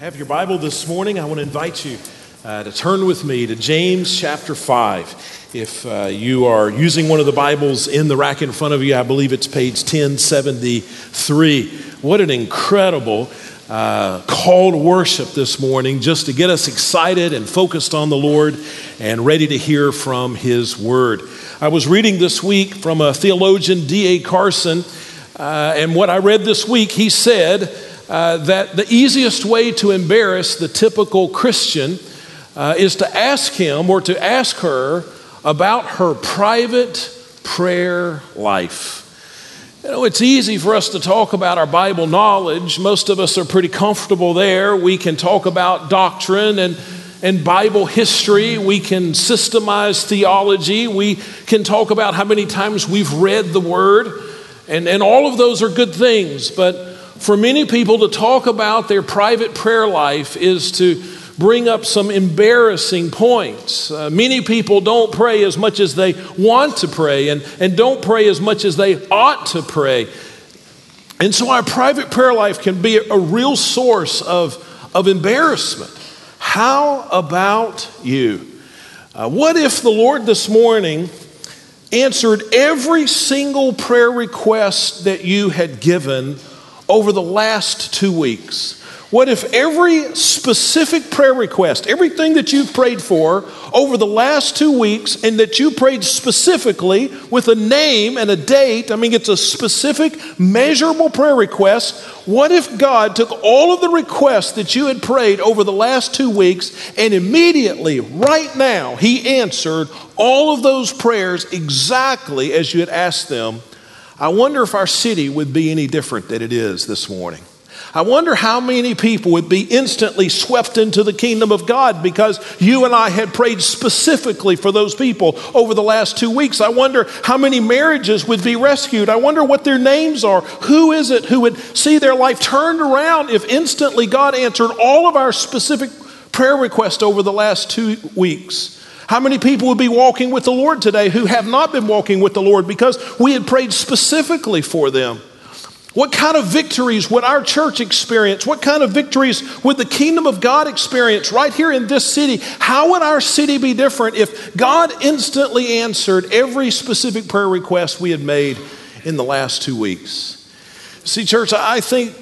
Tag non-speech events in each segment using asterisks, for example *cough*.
have your Bible this morning, I want to invite you uh, to turn with me to James chapter 5. If uh, you are using one of the Bibles in the rack in front of you, I believe it's page 1073. What an incredible uh, call to worship this morning, just to get us excited and focused on the Lord and ready to hear from His Word. I was reading this week from a theologian, D.A. Carson, uh, and what I read this week, he said, uh, that the easiest way to embarrass the typical Christian uh, is to ask him or to ask her about her private prayer life. You know, it's easy for us to talk about our Bible knowledge. Most of us are pretty comfortable there. We can talk about doctrine and, and Bible history. We can systemize theology. We can talk about how many times we've read the Word. And, and all of those are good things. But for many people to talk about their private prayer life is to bring up some embarrassing points. Uh, many people don't pray as much as they want to pray and, and don't pray as much as they ought to pray. And so our private prayer life can be a, real source of, of embarrassment. How about you? Uh, what if the Lord this morning answered every single prayer request that you had given over the last two weeks? What if every specific prayer request, everything that you've prayed for over the last two weeks, and that you prayed specifically with a name and a date, I mean, it's a specific, measurable prayer request. What if God took all of the requests that you had prayed over the last two weeks and immediately, right now, He answered all of those prayers exactly as you had asked them I wonder if our city would be any different than it is this morning. I wonder how many people would be instantly swept into the kingdom of God because you and I had prayed specifically for those people over the last two weeks. I wonder how many marriages would be rescued. I wonder what their names are. Who is it who would see their life turned around if instantly God answered all of our specific prayer requests over the last two weeks? How many people would be walking with the Lord today who have not been walking with the Lord because we had prayed specifically for them? What kind of victories would our church experience? What kind of victories would the kingdom of God experience right here in this city? How would our city be different if God instantly answered every specific prayer request we had made in the last two weeks? See, church, I think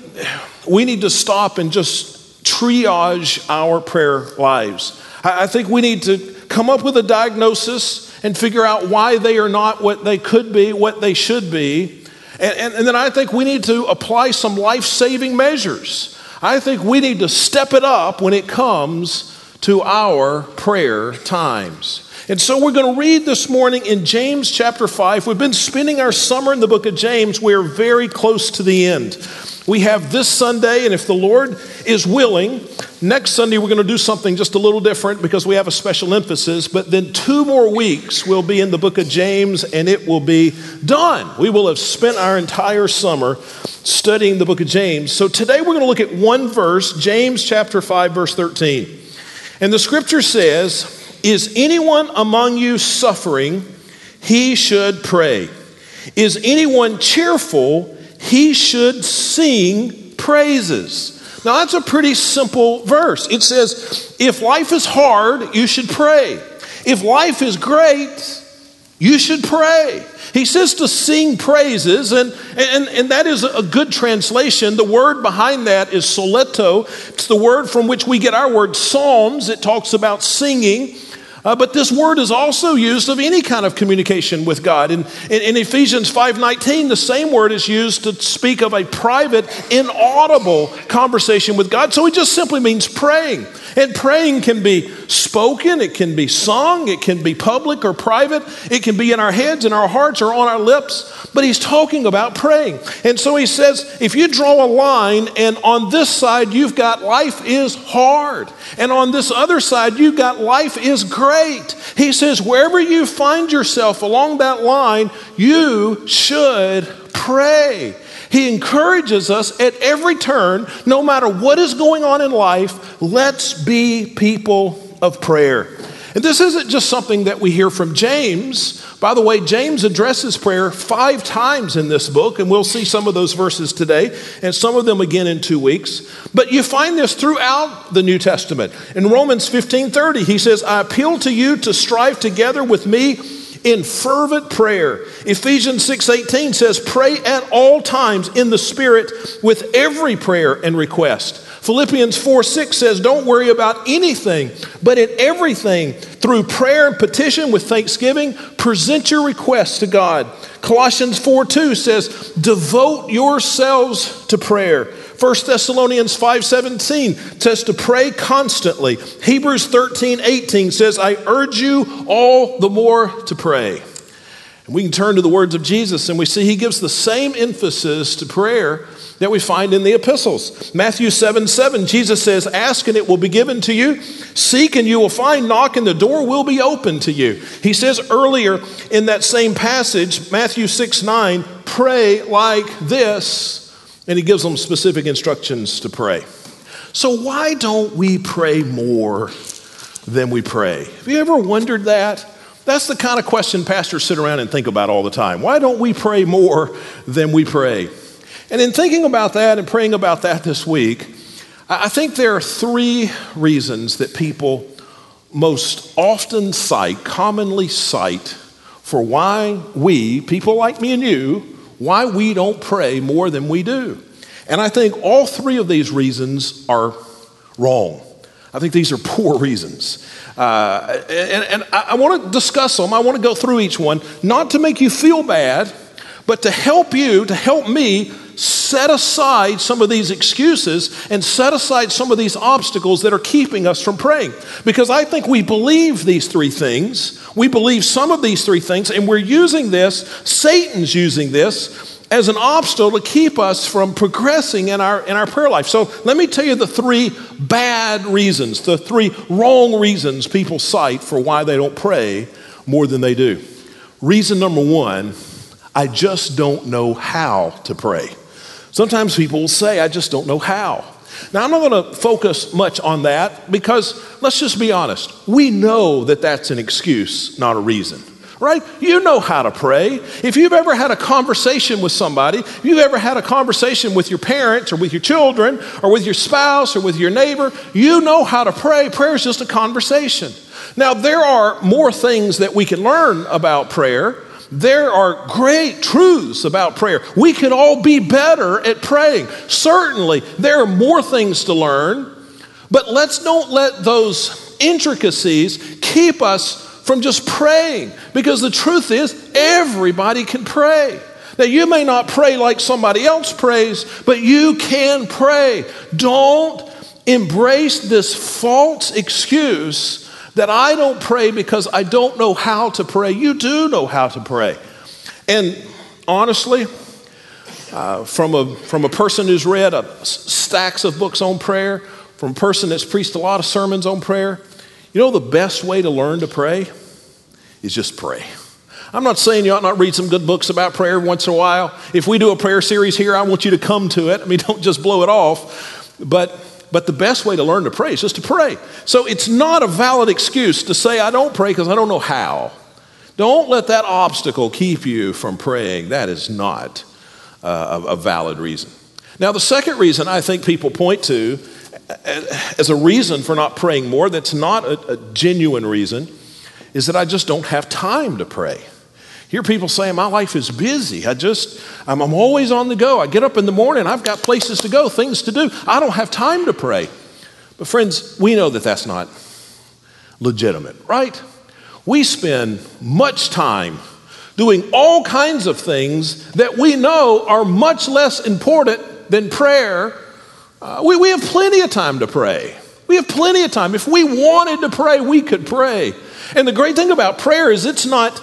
we need to stop and just triage our prayer lives. I think we need to come up with a diagnosis and figure out why they are not what they could be, what they should be. And, and, and then I think we need to apply some life saving measures. I think we need to step it up when it comes to our prayer times. And so we're going to read this morning in James chapter 5. We've been spending our summer in the book of James. We're very close to the end. We have this Sunday, and if the Lord is willing, next Sunday we're going to do something just a little different because we have a special emphasis. But then two more weeks we'll be in the book of James and it will be done. We will have spent our entire summer studying the book of James. So today we're going to look at one verse, James chapter 5, verse 13. And the scripture says, Is anyone among you suffering? He should pray. Is anyone cheerful? he should sing praises. Now, that's a pretty simple verse. It says, if life is hard, you should pray. If life is great, you should pray. He says to sing praises, and, and, and that is a good translation. The word behind that is psalterio. It's the word from which we get our word psalms. It talks about singing. Uh, but this word is also used of any kind of communication with God. In, in, in Ephesians 5.19, the same word is used to speak of a private, inaudible conversation with God. So it just simply means praying. And praying can be spoken, it can be sung, it can be public or private, it can be in our heads, in our hearts, or on our lips. But he's talking about praying. And so he says, if you draw a line and on this side you've got life is hard, and on this other side you've got life is great. He says, wherever you find yourself along that line, you should pray. He encourages us at every turn, no matter what is going on in life, let's be people of prayer. And this isn't just something that we hear from James. By the way, James addresses prayer five times in this book, and we'll see some of those verses today and some of them again in two weeks. But you find this throughout the New Testament. In Romans 15 30, he says, I appeal to you to strive together with me in fervent prayer. Ephesians 6:18 says pray at all times in the spirit with every prayer and request. Philippians 4 6 says, Don't worry about anything, but in everything, through prayer and petition with thanksgiving, present your requests to God. Colossians 4 2 says, Devote yourselves to prayer. 1 Thessalonians 5:17 says to pray constantly. Hebrews 13:18 says, I urge you all the more to pray. And we can turn to the words of Jesus and we see he gives the same emphasis to prayer that we find in the epistles. Matthew 7 7, Jesus says, Ask and it will be given to you. Seek and you will find. Knock and the door will be open to you. He says earlier in that same passage, Matthew 6 9, pray like this. And he gives them specific instructions to pray. So, why don't we pray more than we pray? Have you ever wondered that? That's the kind of question pastors sit around and think about all the time. Why don't we pray more than we pray? And in thinking about that and praying about that this week, I think there are three reasons that people most often cite, commonly cite, for why we, people like me and you, why we don't pray more than we do. And I think all three of these reasons are wrong. I think these are poor *laughs* reasons. Uh, and, and I, I want to discuss them. I want to go through each one, not to make you feel bad, but to help you, to help me set aside some of these excuses and set aside some of these obstacles that are keeping us from praying. Because I think we believe these three things. We believe some of these three things, and we're using this, Satan's using this as an obstacle to keep us from progressing in our, in our prayer life. So let me tell you the three bad reasons, the three wrong reasons people cite for why they don't pray more than they do. Reason number one I just don't know how to pray. Sometimes people will say, I just don't know how. Now, I'm not going to focus much on that because let's just be honest. We know that that's an excuse, not a reason, right? You know how to pray. If you've ever had a conversation with somebody, if you've ever had a conversation with your parents or with your children or with your spouse or with your neighbor, you know how to pray. Prayer is just a conversation. Now, there are more things that we can learn about prayer. There are great truths about prayer. We could all be better at praying. Certainly, there are more things to learn, but let's don't let those intricacies keep us from just praying because the truth is, everybody can pray. Now, you may not pray like somebody else prays, but you can pray. Don't embrace this false excuse that I don't pray because I don't know how to pray. You do know how to pray. And honestly, uh, from, a, from a person who's read a, stacks of books on prayer, from a person that's preached a lot of sermons on prayer, you know the best way to learn to pray is just pray. I'm not saying you ought not read some good books about prayer once in a while. If we do a prayer series here, I want you to come to it. I mean, *laughs* don't just blow it off. But but the best way to learn to pray is just to pray. So it's not a valid excuse to say, I don't pray because I don't know how. Don't let that obstacle keep you from praying. That is not uh, a, valid reason. Now, the second reason I think people point to as a reason for not praying more, that's not a, a genuine reason, is that I just don't have time to pray hear people saying, My life is busy. I just, I'm, I'm always on the go. I get up in the morning, I've got places to go, things to do. I don't have time to pray. But, friends, we know that that's not legitimate, right? We spend much time doing all kinds of things that we know are much less important than prayer. Uh, we, we have plenty of time to pray. We have plenty of time. If we wanted to pray, we could pray. And the great thing about prayer is it's not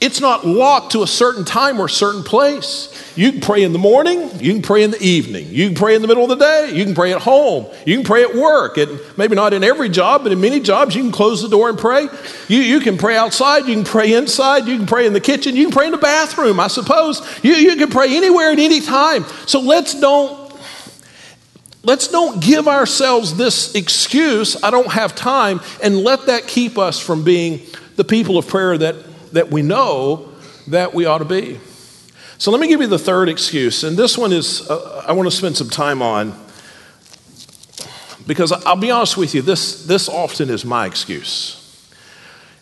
it's not locked to a certain time or a certain place. You can pray in the morning, you can pray in the evening, you can pray in the middle of the day, you can pray at home, you can pray at work. And maybe not in every job, but in many jobs, you can close the door and pray. You, you can pray outside, you can pray inside, you can pray in the kitchen, you can pray in the bathroom, I suppose. You, you can pray anywhere at any time. So let's don't let's don't give ourselves this excuse, I don't have time, and let that keep us from being the people of prayer that, that we know that we ought to be. So let me give you the third excuse, and this one is, uh, I want to spend some time on because I'll be honest with you, this, this often is my excuse.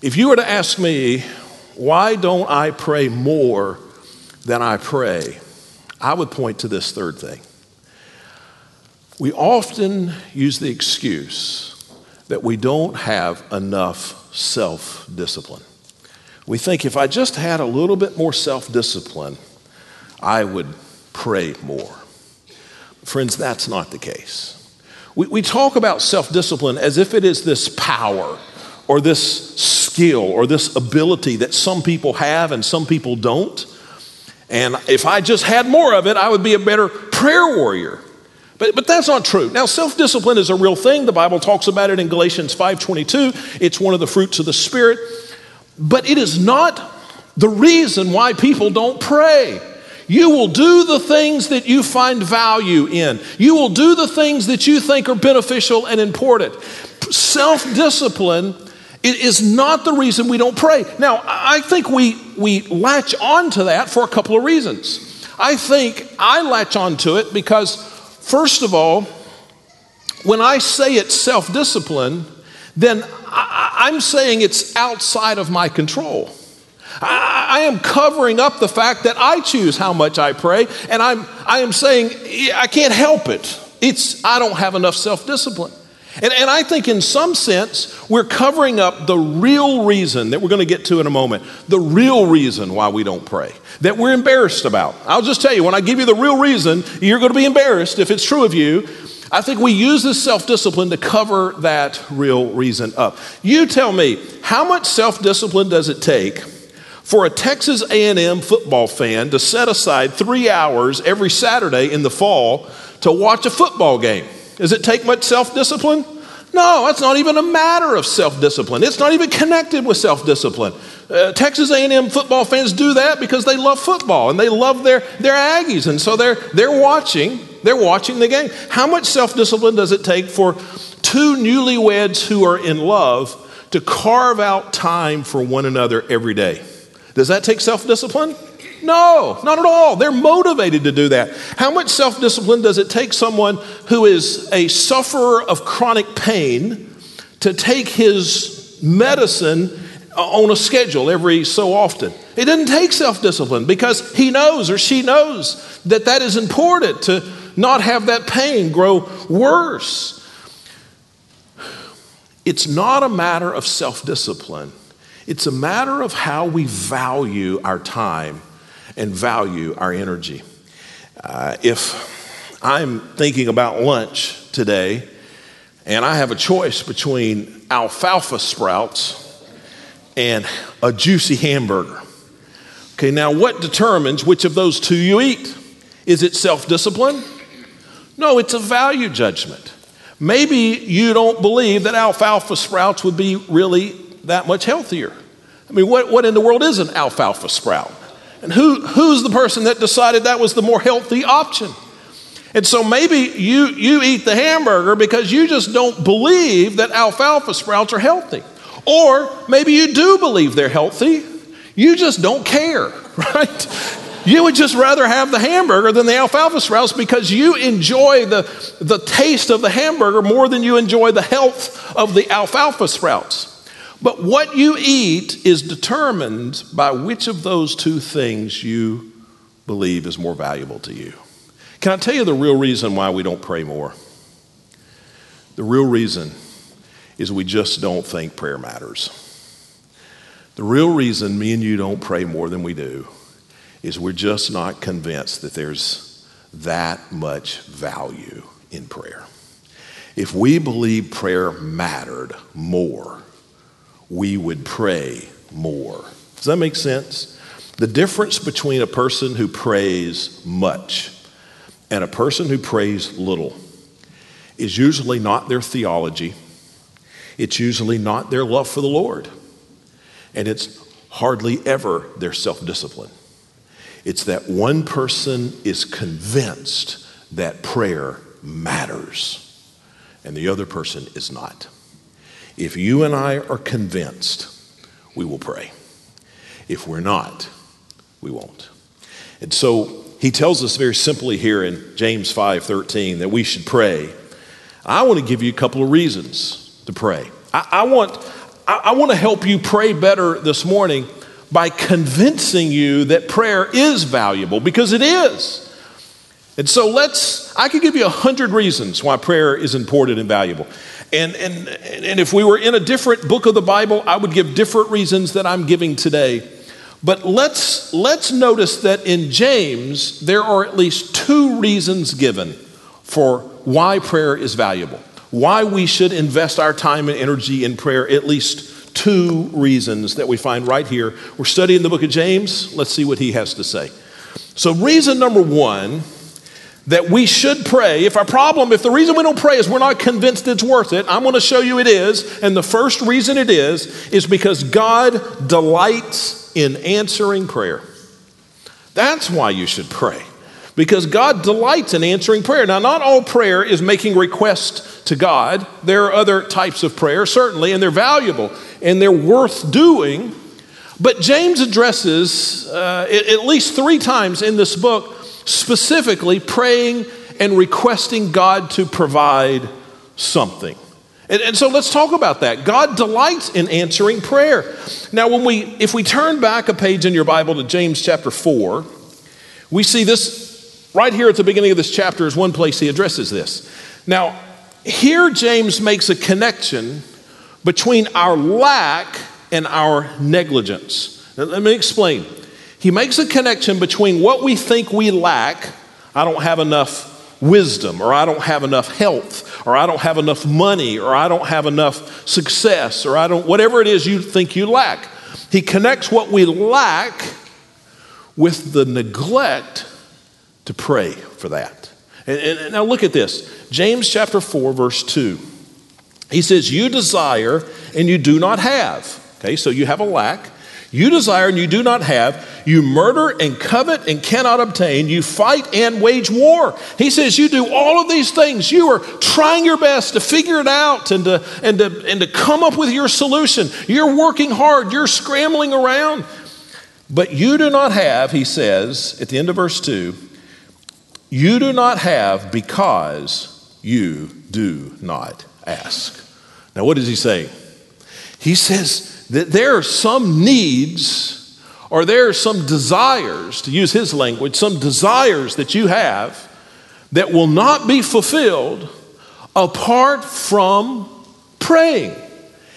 If you were to ask me, why don't I pray more than I pray? I would point to this third thing. We often use the excuse that we don't have enough self discipline. We think if I just had a little bit more self discipline, I would pray more. Friends, that's not the case. We, we talk about self discipline as if it is this power or this skill or this ability that some people have and some people don't. And if I just had more of it, I would be a better prayer warrior. But, but that's not true. Now, self-discipline is a real thing. The Bible talks about it in Galatians 5.22. It's one of the fruits of the Spirit. But it is not the reason why people don't pray. You will do the things that you find value in. You will do the things that you think are beneficial and important. Self-discipline is not the reason we don't pray. Now, I think we, we latch on to that for a couple of reasons. I think I latch on to it because First of all, when I say it's self discipline, then I, am saying it's outside of my control. I, I, am covering up the fact that I choose how much I pray, and I'm, I am saying I can't help it. It's, I don't have enough self discipline. And, and I think, in some sense, we're covering up the real reason that we're going to get to in a moment, the real reason why we don't pray, that we're embarrassed about. I'll just tell you, when I give you the real reason, you're going to be embarrassed if it's true of you. I think we use this self discipline to cover that real reason up. You tell me, how much self discipline does it take for a Texas A&M football fan to set aside three hours every Saturday in the fall to watch a football game? Does it take much self discipline? No, that's not even a matter of self discipline. It's not even connected with self discipline. Uh, Texas A&M football fans do that because they love football and they love their, their Aggies, and so they're they're watching they're watching the game. How much self discipline does it take for two newlyweds who are in love to carve out time for one another every day? Does that take self discipline? No, not at all. They're motivated to do that. How much self discipline does it take someone who is a sufferer of chronic pain to take his medicine on a schedule every so often? It doesn't take self discipline because he knows or she knows that that is important to not have that pain grow worse. It's not a matter of self discipline, it's a matter of how we value our time and value our energy. Uh, if I'm thinking about lunch today and I have a choice between alfalfa sprouts and a juicy hamburger, okay, now what determines which of those two you eat? Is it self discipline? No, it's a value judgment. Maybe you don't believe that alfalfa sprouts would be really that much healthier. I mean, what, what in the world is an alfalfa sprout? And who, who's the person that decided that was the more healthy option? And so maybe you, you eat the hamburger because you just don't believe that alfalfa sprouts are healthy. Or maybe you do believe they're healthy, you just don't care, *laughs* right? You would just rather have the hamburger than the alfalfa sprouts because you enjoy the, the taste of the hamburger more than you enjoy the health of the alfalfa sprouts. But what you eat is determined by which of those two things you believe is more valuable to you. Can I tell you the real reason why we don't pray more? The real reason is we just don't think prayer matters. The real reason me and you don't pray more than we do is we're just not convinced that there's that much value in prayer. If we believe prayer mattered more, we would pray more. Does that make sense? The difference between a person who prays much and a person who prays little is usually not their theology, it's usually not their love for the Lord, and it's hardly ever their self discipline. It's that one person is convinced that prayer matters and the other person is not. If you and I are convinced, we will pray. If we're not, we won't. And so he tells us very simply here in James 5:13 that we should pray. I want to give you a couple of reasons to pray. I, I want, I, I want to help you pray better this morning by convincing you that prayer is valuable because it is. And so let's, I could give you a hundred reasons why prayer is important and valuable. And, and, and if we were in a different book of the Bible, I would give different reasons that I'm giving today. But let's, let's notice that in James, there are at least two reasons given for why prayer is valuable, why we should invest our time and energy in prayer, at least two reasons that we find right here. We're studying the book of James. Let's see what he has to say. So, reason number one that we should pray. If our problem, if the reason we don't pray is we're not convinced it's worth it, I'm going to show you it is. And the first reason it is, is because God delights in answering prayer. That's why you should pray. Because God delights in answering prayer. Now, not all prayer is making requests to God. There are other types of prayer, certainly, and they're valuable and they're worth doing. But James addresses uh, at least three times in this book specifically praying and requesting God to provide something. And, and, so let's talk about that. God delights in answering prayer. Now, when we, if we turn back a page in your Bible to James chapter 4, we see this right here at the beginning of this chapter is one place he addresses this. Now, here James makes a connection between our lack and our negligence. Let me explain. He makes a connection between what we think we lack I don't have enough wisdom, or I don't have enough health, or I don't have enough money, or I don't have enough success, or I don't, whatever it is you think you lack. He connects what we lack with the neglect to pray for that. And, and, now look at this James chapter 4, verse 2. He says, You desire and you do not have. Okay, so you have a lack. You desire and you do not have. You murder and covet and cannot obtain. You fight and wage war. He says you do all of these things. You are trying your best to figure it out and to, and to, and to come up with your solution. You're working hard. You're scrambling around. But you do not have, he says at the end of verse 2, you do not have because you do not ask. Now, what does he say? He says, that there are some needs or there are some desires, to use his language, some desires that you have that will not be fulfilled apart from praying.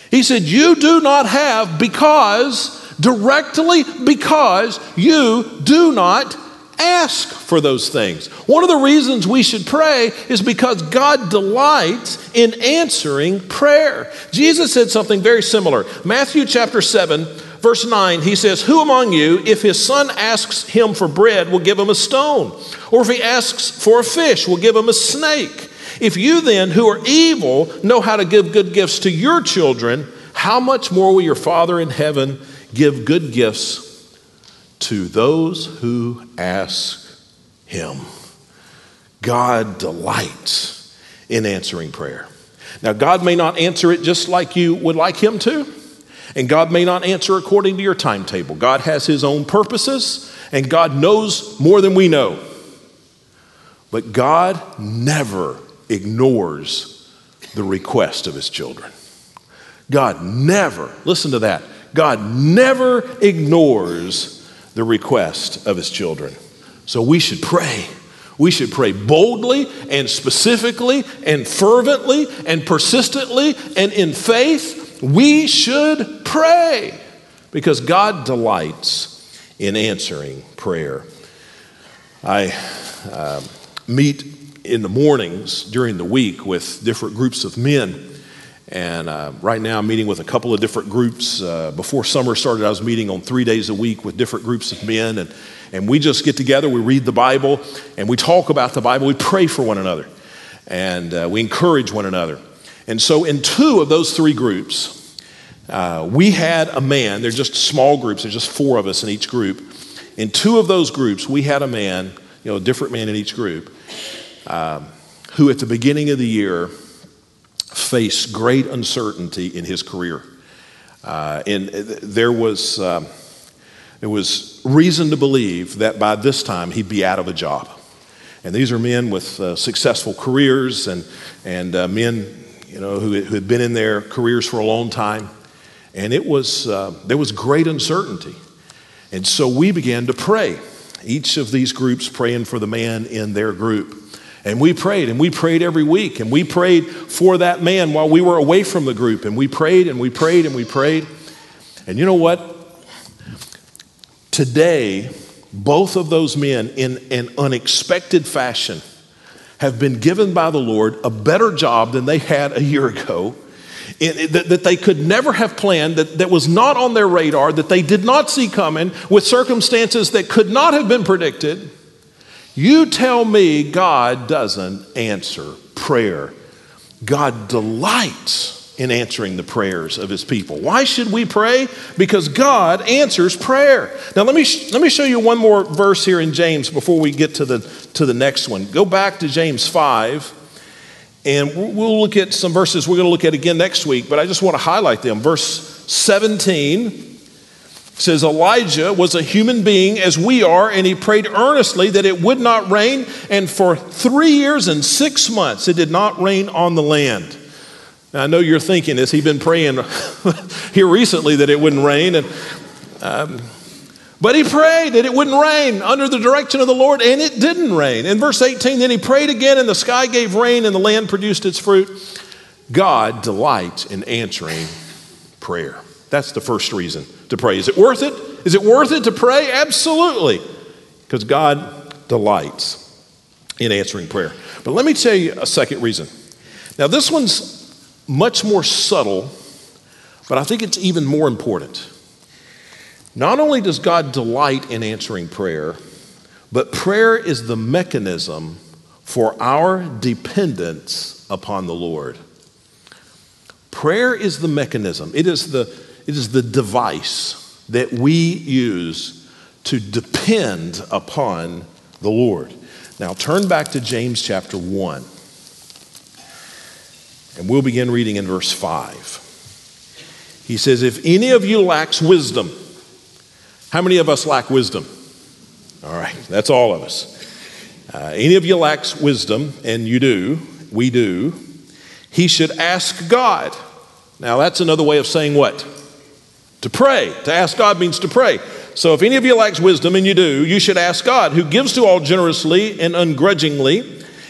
He said, You do not have because, directly because you do not ask for those things. One of the reasons we should pray is because God delights in answering prayer. Jesus said something very similar. Matthew chapter 7, verse 9, he says, Who among you, if his son asks him for bread, will give him a stone? Or if he asks for a fish, will give him a snake? If you then, who are evil, know how to give good gifts to your children, how much more will your Father in heaven give good gifts to those who ask him. God delights in answering prayer. Now, God may not answer it just like you would like him to, and God may not answer according to your timetable. God has his own purposes, and God knows more than we know. But God never ignores the request of his children. God never, listen to that, God never ignores the request of his children. So we should pray. We should pray boldly and specifically and fervently and persistently and in faith. We should pray because God delights in answering prayer. I uh, meet in the mornings during the week with different groups of men and uh, right now, I'm meeting with a couple of different groups. Uh, before summer started, I was meeting on three days a week with different groups of men. And, and we just get together, we read the Bible, and we talk about the Bible. We pray for one another, and uh, we encourage one another. And so, in two of those three groups, uh, we had a man, they're just small groups, there's just four of us in each group. In two of those groups, we had a man, you know, a different man in each group. Um, who at the beginning of the year faced great uncertainty in his career. Uh, and there was, uh, there was reason to believe that by this time he'd be out of a job. And these are men with uh, successful careers and, and uh, men you know, who, who, had been in their careers for a long time. And it was, uh, there was great uncertainty. And so we began to pray. Each of these groups praying for the man in their group. And we prayed, and we prayed every week, and we prayed for that man while we were away from the group. And we prayed, and we prayed, and we prayed. And you know what? Today, both of those men, in an unexpected fashion, have been given by the Lord a better job than they had a year ago. that, that they could never have planned, that, that was not on their radar, that they did not see coming, with circumstances that could not have been predicted. You tell me God doesn't answer prayer. God delights in answering the prayers of his people. Why should we pray? Because God answers prayer. Now let me let me show you one more verse here in James before we get to the to the next one. Go back to James 5 and we'll look at some verses we're going to look at again next week, but I just want to highlight them. Verse 17 says Elijah was a human being as we are, and he prayed earnestly that it would not rain. And for three years and six months, it did not rain on the land. Now, I know you're thinking, has he been praying *laughs* here recently that it wouldn't rain? And, um, but he prayed that it wouldn't rain under the direction of the Lord, and it didn't rain. In verse 18, then he prayed again, and the sky gave rain, and the land produced its fruit. God delights in answering prayer. That's the first reason to pray. Is it worth it? Is it worth it to pray? Absolutely, because God delights in answering prayer. But let me tell you a second reason. Now, this one's much more subtle, but I think it's even more important. Not only does God delight in answering prayer, but prayer is the mechanism for our dependence upon the Lord. Prayer is the mechanism, it is the, it is the device that we use to depend upon the Lord. Now, turn back to James chapter 1. And we'll begin reading in verse 5. He says, If any of you lacks wisdom, how many of us lack wisdom? All right, that's all of us. Uh, any of you lacks wisdom, and you do, we do, he should ask God. Now, that's another way of saying what? To pray. To ask God means to pray. So, if any of you lacks wisdom, and you do, you should ask God, who gives to all generously and ungrudgingly,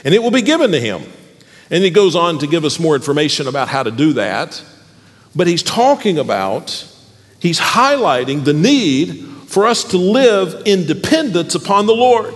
and it will be given to him. And he goes on to give us more information about how to do that. But he's talking about, he's highlighting the need for us to live in dependence upon the Lord.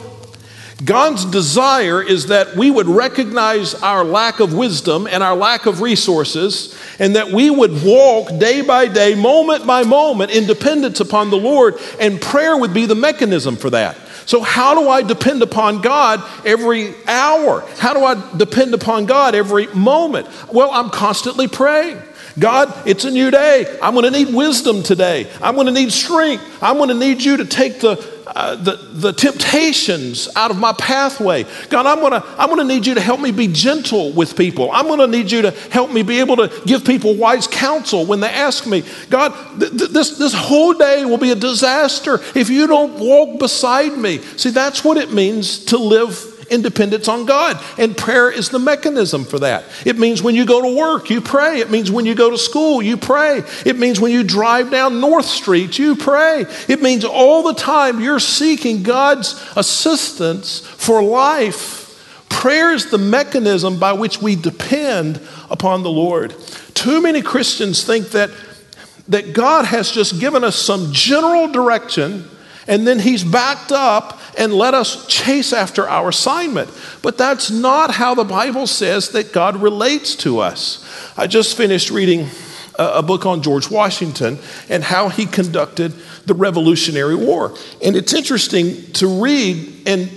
God's desire is that we would recognize our lack of wisdom and our lack of resources, and that we would walk day by day, moment by moment, in dependence upon the Lord, and prayer would be the mechanism for that. So, how do I depend upon God every hour? How do I depend upon God every moment? Well, I'm constantly praying. God, it's a new day. I'm going to need wisdom today. I'm going to need strength. I'm going to need you to take the, uh, the, the temptations out of my pathway. God, I'm to I'm to need you to help me be gentle with people. I'm to need you to help me be able to give people wise counsel when they ask me. God, th- th- this, this whole day will be a disaster if you don't walk beside me. See, that's what it means to live in dependence on God. And prayer is the mechanism for that. It means when you go to work, you pray. It means when you go to school, you pray. It means when you drive down North Street, you pray. It means all the time you're seeking God's assistance for life. Prayer is the mechanism by which we depend upon the Lord. Too many Christians think that, that God has just given us some general direction and then He's backed up and let us chase after our assignment. But that's not how the Bible says that God relates to us. I just finished reading a, book on George Washington and how he conducted the Revolutionary War. And it's interesting to read and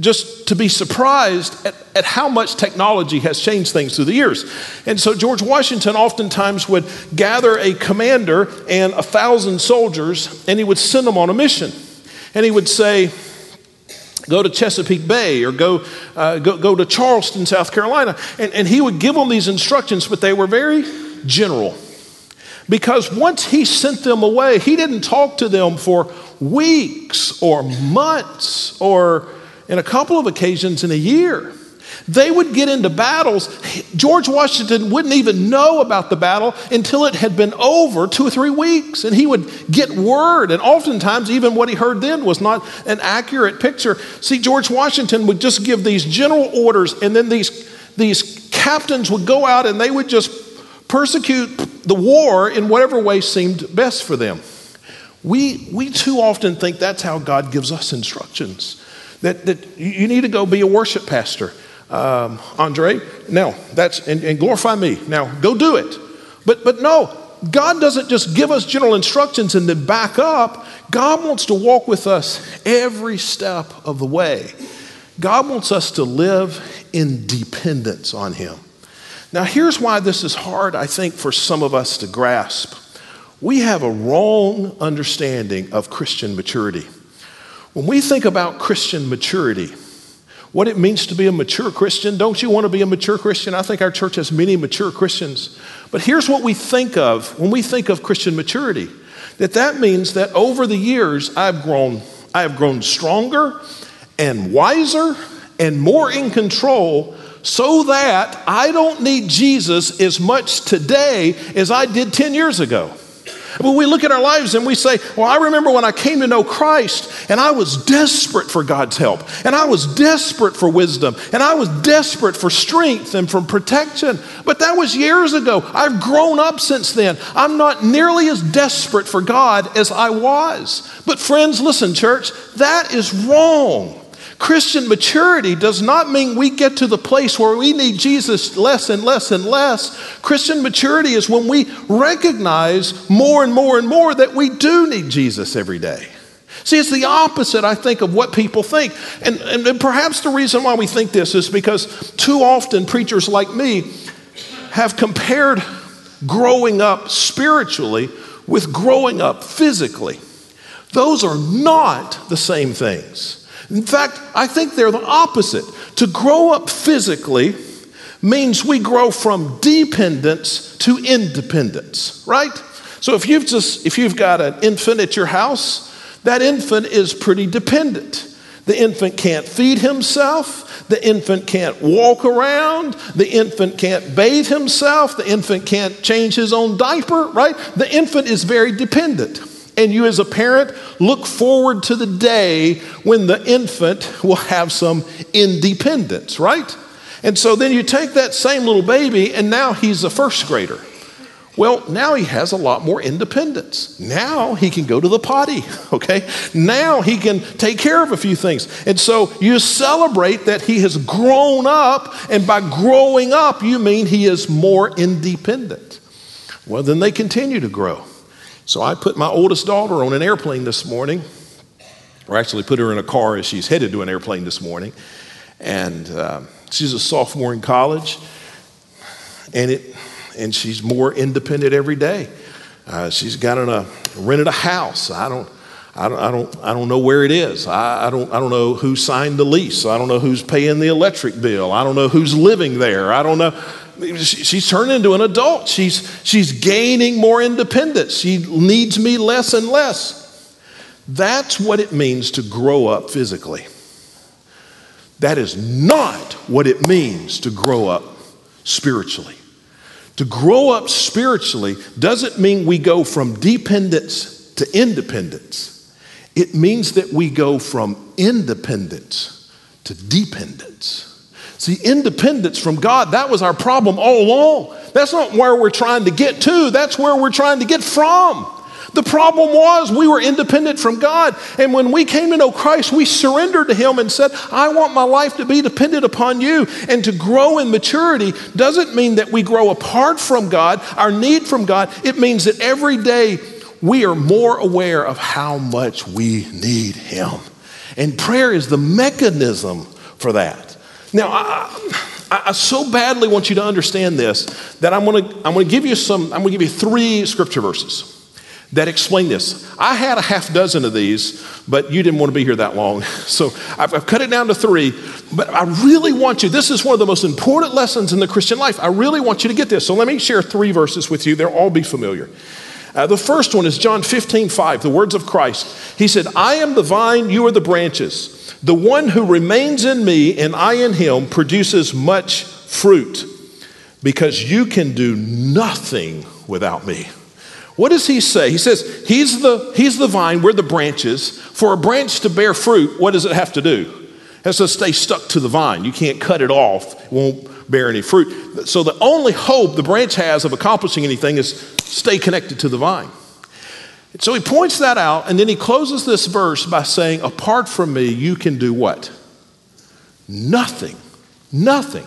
just to be surprised at, at how much technology has changed things through the years. And so George Washington oftentimes would gather a commander and a thousand soldiers and he would send them on a mission. And he would say, go to Chesapeake Bay or go, uh, go, go to Charleston, South Carolina. And, and he would give them these instructions, but they were very general. Because once he sent them away, he didn't talk to them for weeks or months or, in a couple of occasions, in a year. They would get into battles. George Washington wouldn't even know about the battle until it had been over two or three weeks. And he would get word. And oftentimes, even what he heard then was not an accurate picture. See, George Washington would just give these general orders, and then these, these captains would go out and they would just persecute the war in whatever way seemed best for them. We, we too often think that's how God gives us instructions. That, that you need to go be a worship pastor um, Andre, now that's, and, and glorify me. Now go do it. But, but no, God doesn't just give us general instructions and then back up. God wants to walk with us every step of the way. God wants us to live in dependence on Him. Now, here's why this is hard, I think, for some of us to grasp. We have a wrong understanding of Christian maturity. When we think about Christian maturity, what it means to be a mature Christian. Don't you want to be a mature Christian? I think our church has many mature Christians. But here's what we think of when we think of Christian maturity that that means that over the years I've grown I have grown stronger and wiser and more in control so that I don't need Jesus as much today as I did 10 years ago. When we look at our lives and we say, Well, I remember when I came to know Christ and I was desperate for God's help, and I was desperate for wisdom, and I was desperate for strength and for protection. But that was years ago. I've grown up since then. I'm not nearly as desperate for God as I was. But, friends, listen, church, that is wrong. Christian maturity does not mean we get to the place where we need Jesus less and less and less. Christian maturity is when we recognize more and more and more that we do need Jesus every day. See, it's the opposite, I think, of what people think. And, and, and perhaps the reason why we think this is because too often preachers like me have compared growing up spiritually with growing up physically. Those are not the same things. In fact, I think they're the opposite. To grow up physically means we grow from dependence to independence, right? So if you've just if you've got an infant at your house, that infant is pretty dependent. The infant can't feed himself. The infant can't walk around. The infant can't bathe himself. The infant can't change his own diaper, right? The infant is very dependent. And you, as a parent, look forward to the day when the infant will have some independence, right? And so then you take that same little baby, and now he's a first grader. Well, now he has a lot more independence. Now he can go to the potty, *laughs* okay? Now he can take care of a few things. And so you celebrate that he has grown up, and by growing up, you mean he is more independent. Well, then they continue to grow. So I put my oldest daughter on an airplane this morning, or actually put her in a car as she's headed to an airplane this morning. And uh, she's a sophomore in college, and, it, and she's more independent every day. Uh, she's got a, rented a house. I don't, I don't, I don't, I don't know where it is. I, I, don't, I don't know who signed the lease. I don't know who's paying the electric bill. I don't know who's living there. I don't know she's turning into an adult. She's, she's gaining more independence. She needs me less and less. That's what it means to grow up physically. That is not what it means to grow up spiritually. To grow up spiritually doesn't mean we go from dependence to independence. It means that we go from independence to dependence. See, independence from God, that was our problem all along. That's not where we're trying to get to, that's where we're trying to get from. The problem was we were independent from God. And when we came to know Christ, we surrendered to Him and said, I want my life to be dependent upon you. And to grow in maturity doesn't mean that we grow apart from God, our need from God. It means that every day we are more aware of how much we need Him. And prayer is the mechanism for that. Now, I, I, I, so badly want you to understand this that I'm going to I'm going to give you some. I'm going to give you three scripture verses that explain this. I had a half dozen of these, but you didn't want to be here that long. *laughs* So I've, I've, cut it down to three. But I really want you, this is one of the most important lessons in the Christian life. I really want you to get this. So let me share three verses with you. They'll all be familiar. Uh, the first one is John 15, 5, the words of Christ. He said, I am the vine, you are the branches. The one who remains in me and I in him produces much fruit because you can do nothing without me. What does he say? He says, he's the, he's the vine, we're the branches. For a branch to bear fruit, what does it have to do? It has to stay stuck to the vine. You can't cut it off, it won't bear any fruit. So the only hope the branch has of accomplishing anything is stay connected to the vine. So he points that out, and then he closes this verse by saying, Apart from me, you can do what? Nothing. Nothing.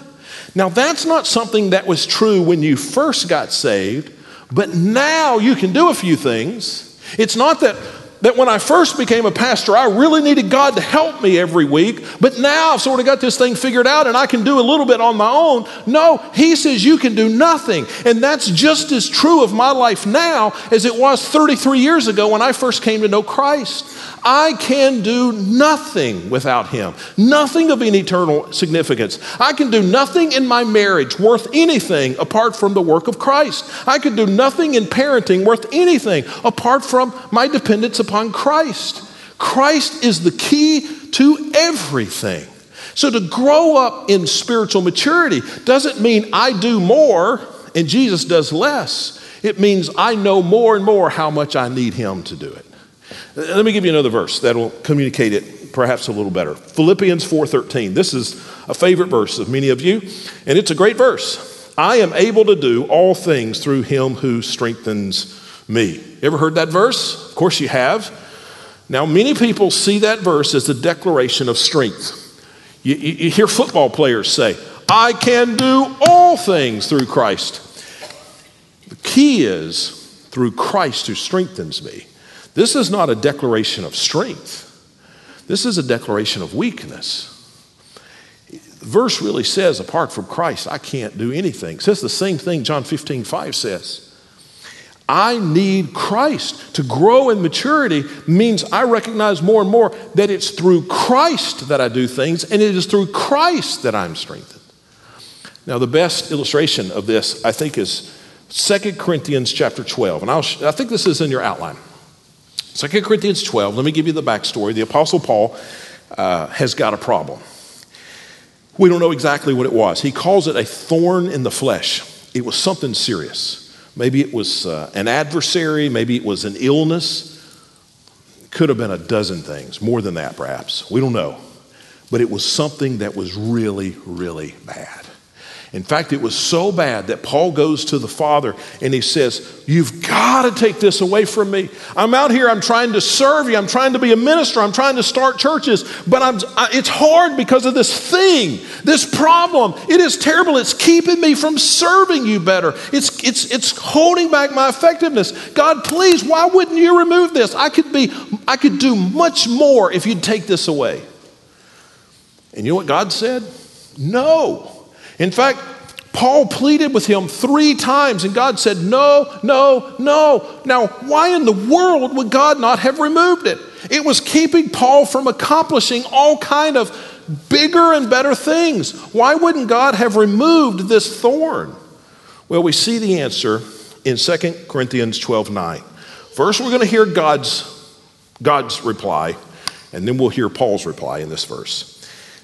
Now, that's not something that was true when you first got saved, but now you can do a few things. It's not that, that when I first became a pastor, I really needed God to help me every week, but now I've sort of got this thing figured out and I can do a little bit on my own. No, He says you can do nothing. And that's just as true of my life now as it was 33 years ago when I first came to know Christ. I can do nothing without him, nothing of any eternal significance. I can do nothing in my marriage worth anything apart from the work of Christ. I can do nothing in parenting worth anything apart from my dependence upon Christ. Christ is the key to everything. So to grow up in spiritual maturity doesn't mean I do more and Jesus does less. It means I know more and more how much I need him to do it. Let me give you another verse that will communicate it perhaps a little better. Philippians 4:13. This is a favorite verse of many of you, and it's a great verse. I am able to do all things through him who strengthens me. Ever heard that verse? Of course you have. Now, many people see that verse as a declaration of strength. You, you, you hear football players say, I can do all things through Christ. The key is through Christ who strengthens me. This is not a declaration of strength, this is a declaration of weakness. The verse really says, apart from Christ, I can't do anything. It says the same thing John 15, 5 says. I need Christ. To grow in maturity means I recognize more and more that it's through Christ that I do things, and it is through Christ that I'm strengthened. Now, the best illustration of this, I think, is 2 Corinthians chapter 12. And I'll, I think this is in your outline. 2 Corinthians 12, let me give you the backstory. The Apostle Paul uh, has got a problem. We don't know exactly what it was. He calls it a thorn in the flesh. It was something serious. Maybe it was uh, an adversary, maybe it was an illness. Could have been a dozen things, more than that perhaps. We don't know. But it was something that was really, really bad. In fact, it was so bad that Paul goes to the Father and he says, You've got to take this away from me. I'm out here, I'm trying to serve you, I'm trying to be a minister, I'm trying to start churches, but I'm, it's hard because of this thing, this problem. It is terrible. It's keeping me from serving you better, it's, it's, it's holding back my effectiveness. God, please, why wouldn't you remove this? I could, be, I could do much more if you'd take this away. And you know what God said? No. In fact, Paul pleaded with him three times, and God said, No, no, no. Now, why in the world would God not have removed it? It was keeping Paul from accomplishing all kind of bigger and better things. Why wouldn't God have removed this thorn? Well, we see the answer in 2 Corinthians 12 9. First, we're going to hear God's, God's reply, and then we'll hear Paul's reply in this verse.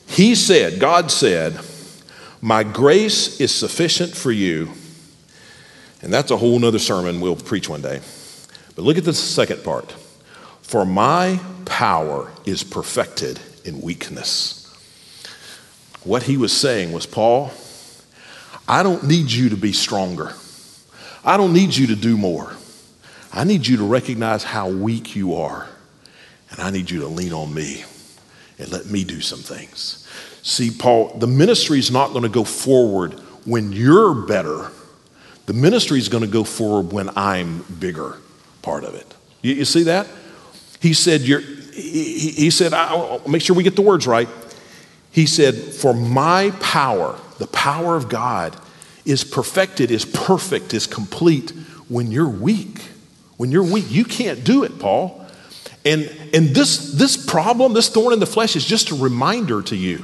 He said, God said, my grace is sufficient for you. And that's a whole nother sermon we'll preach one day. But look at the second part. For my power is perfected in weakness. What he was saying was, Paul, I don't need you to be stronger. I don't need you to do more. I need you to recognize how weak you are. And I need you to lean on me and let me do some things. See, Paul, the ministry is not going to go forward when you're better. The ministry is going to go forward when I'm bigger part of it. You, you see that? He said, you're, he, he said, I'll make sure we get the words right. He said, For my power, the power of God, is perfected, is perfect, is complete when you're weak, When you're weak, you can't do it, Paul. And, and this, this problem, this thorn in the flesh, is just a reminder to you.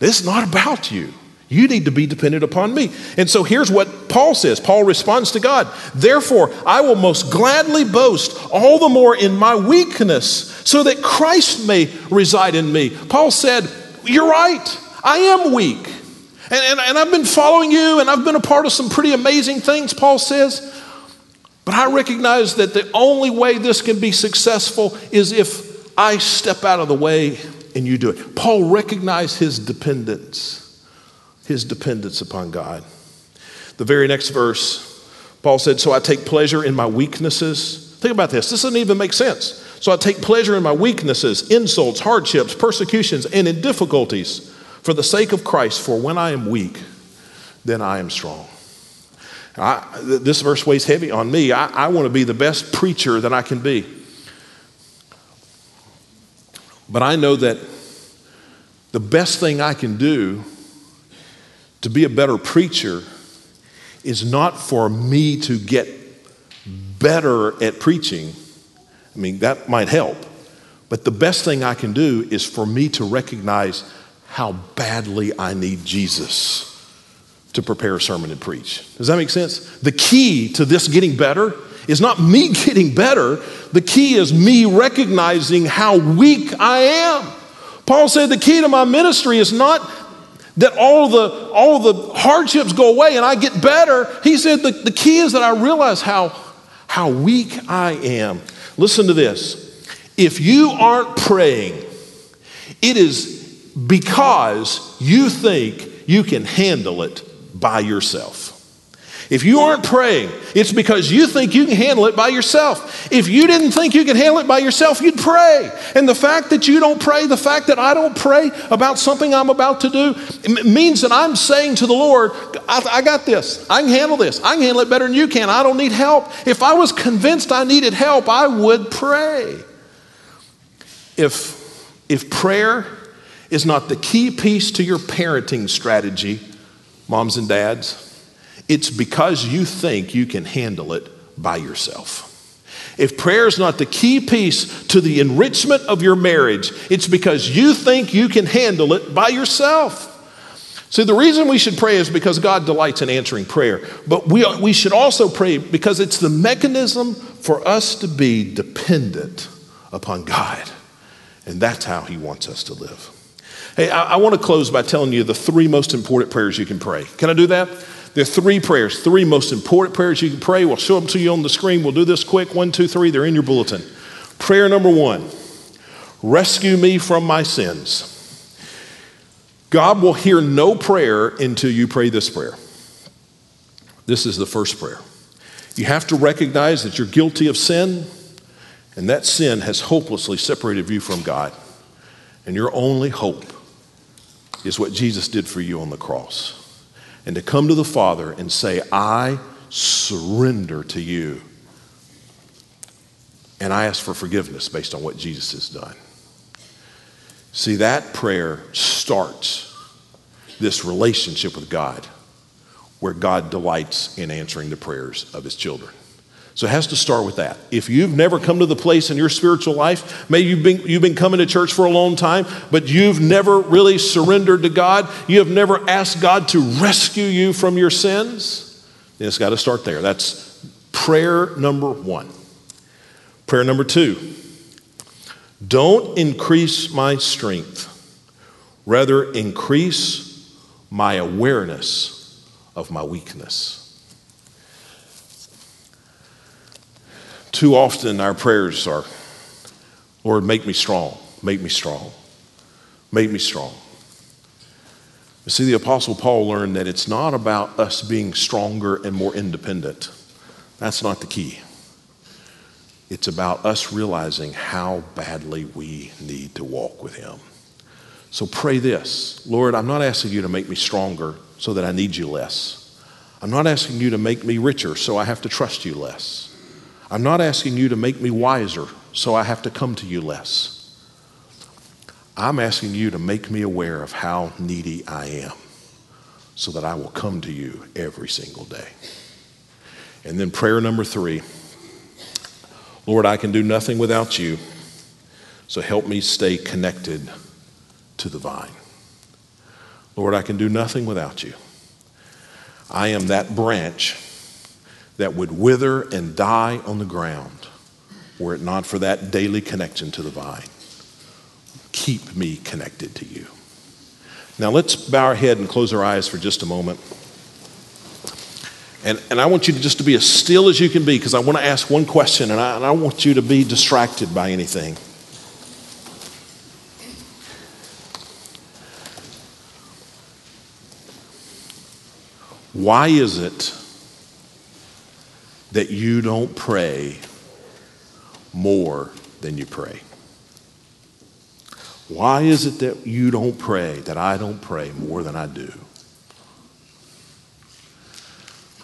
It's not about you. You need to be dependent upon me. And so here's what Paul says Paul responds to God Therefore, I will most gladly boast all the more in my weakness, so that Christ may reside in me. Paul said, You're right, I am weak. And, and, and I've been following you, and I've been a part of some pretty amazing things, Paul says. But I recognize that the only way this can be successful is if I step out of the way and you do it. Paul recognized his dependence his dependence upon God. The very next verse, Paul said, So I take pleasure in my weaknesses. Think about this. This doesn't even make sense. So I take pleasure in my weaknesses, insults, hardships, persecutions, and in difficulties for the sake of Christ. For when I am weak, then I am strong. I, this verse weighs heavy on me. I, I want to be the best preacher that I can be. But I know that the best thing I can do to be a better preacher is not for me to get better at preaching. I mean, that might help. But the best thing I can do is for me to recognize how badly I need Jesus to prepare a sermon and preach. Does that make sense? The key to this getting better is not me *laughs* getting better, the key is me recognizing how weak I am. Paul said the key to my ministry is not that all the, all the hardships go away and I get better. He said the, the key is that I realize how, how weak I am. Listen to this. If you aren't praying, it is because you think you can handle it by yourself. If you aren't praying, it's because you think you can handle it by yourself. If you didn't think you could handle it by yourself, you'd pray. And the fact that you don't pray, the fact that I don't pray about something I'm about to do, means that I'm saying to the Lord, I, I got this. I can handle this. I can handle it better than you can. I don't need help. If I was convinced I needed help, I would pray. If, if prayer is not the key piece to your parenting strategy, moms and dads, it's because you think you can handle it by yourself. If prayer is not the key piece to the enrichment of your marriage, it's because you think you can handle it by yourself. See, the reason we should pray is because God delights in answering prayer. But we, we should also pray because it's the mechanism for us to be dependent upon God. And that's how He wants us to live. Hey, I, I want to close by telling you the three most important prayers you can pray. Can I do that? There are three prayers, three most important prayers you can pray. We'll show them to you on the screen. We'll do this quick. One, two, three. They're in your bulletin. Prayer number one rescue me from my sins. God will hear no prayer until you pray this prayer. This is the first prayer. You have to recognize that you're guilty of sin, and that sin has hopelessly separated you from God. And your only hope is what Jesus did for you on the cross and to come to the Father and say, I surrender to you. And I ask for forgiveness based on what Jesus has done. See, that prayer starts this relationship with God where God delights in answering the prayers of his children. So it has to start with that. If you've never come to the place in your spiritual life, maybe you've been, you've been coming to church for a long time, but you've never really surrendered to God, you have never asked God to rescue you from your sins, then it's got to start there. That's prayer number one. Prayer number two don't increase my strength, rather, increase my awareness of my weakness. Too often our prayers are, Lord, make me strong, make me strong, make me strong. You see, the Apostle Paul learned that it's not about us being stronger and more independent. That's not the key. It's about us realizing how badly we need to walk with Him. So pray this Lord, I'm not asking you to make me stronger so that I need you less. I'm not asking you to make me richer so I have to trust you less. I'm not asking you to make me wiser so I have to come to you less. I'm asking you to make me aware of how needy I am so that I will come to you every single day. And then prayer number three Lord, I can do nothing without you, so help me stay connected to the vine. Lord, I can do nothing without you. I am that branch that would wither and die on the ground were it not for that daily connection to the vine. Keep me connected to you. Now let's bow our head and close our eyes for just a moment. And, and I want you to just to be as still as you can be because I want to ask one question and I, and I want you to be distracted by anything. Why is it that you don't pray more than you pray? Why is it that you don't pray, that I don't pray more than I do?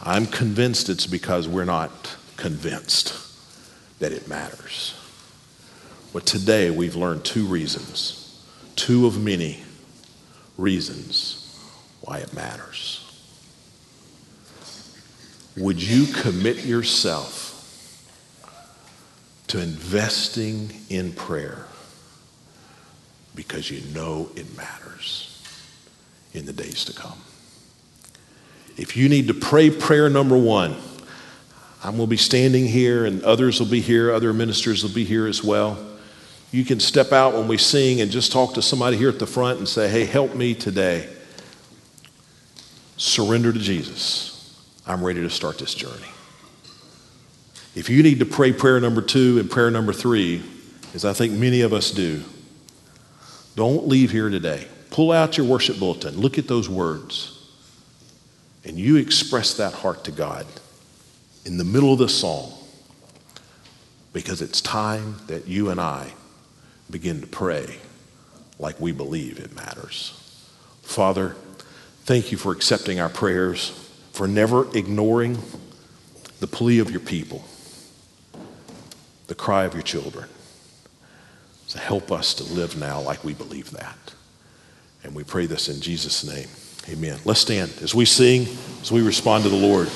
I'm convinced it's because we're not convinced that it matters. But today we've learned two reasons, two of many reasons why it matters. Would you commit yourself to investing in prayer because you know it matters in the days to come? If you need to pray prayer number one, I'm going to be standing here and others will be here, other ministers will be here as well. You can step out when we sing and just talk to somebody here at the front and say, hey, help me today. Surrender to Jesus. I'm ready to start this journey. If you need to pray prayer number two and prayer number three, as I think many of us do, don't leave here today. Pull out your worship bulletin, look at those words, and you express that heart to God in the middle of the song because it's time that you and I begin to pray like we believe it matters. Father, thank you for accepting our prayers for never ignoring the plea of your people, the cry of your children. So help us to live now like we believe that. And we pray this in Jesus' name. Amen. Let's stand as we sing, as we respond to the Lord.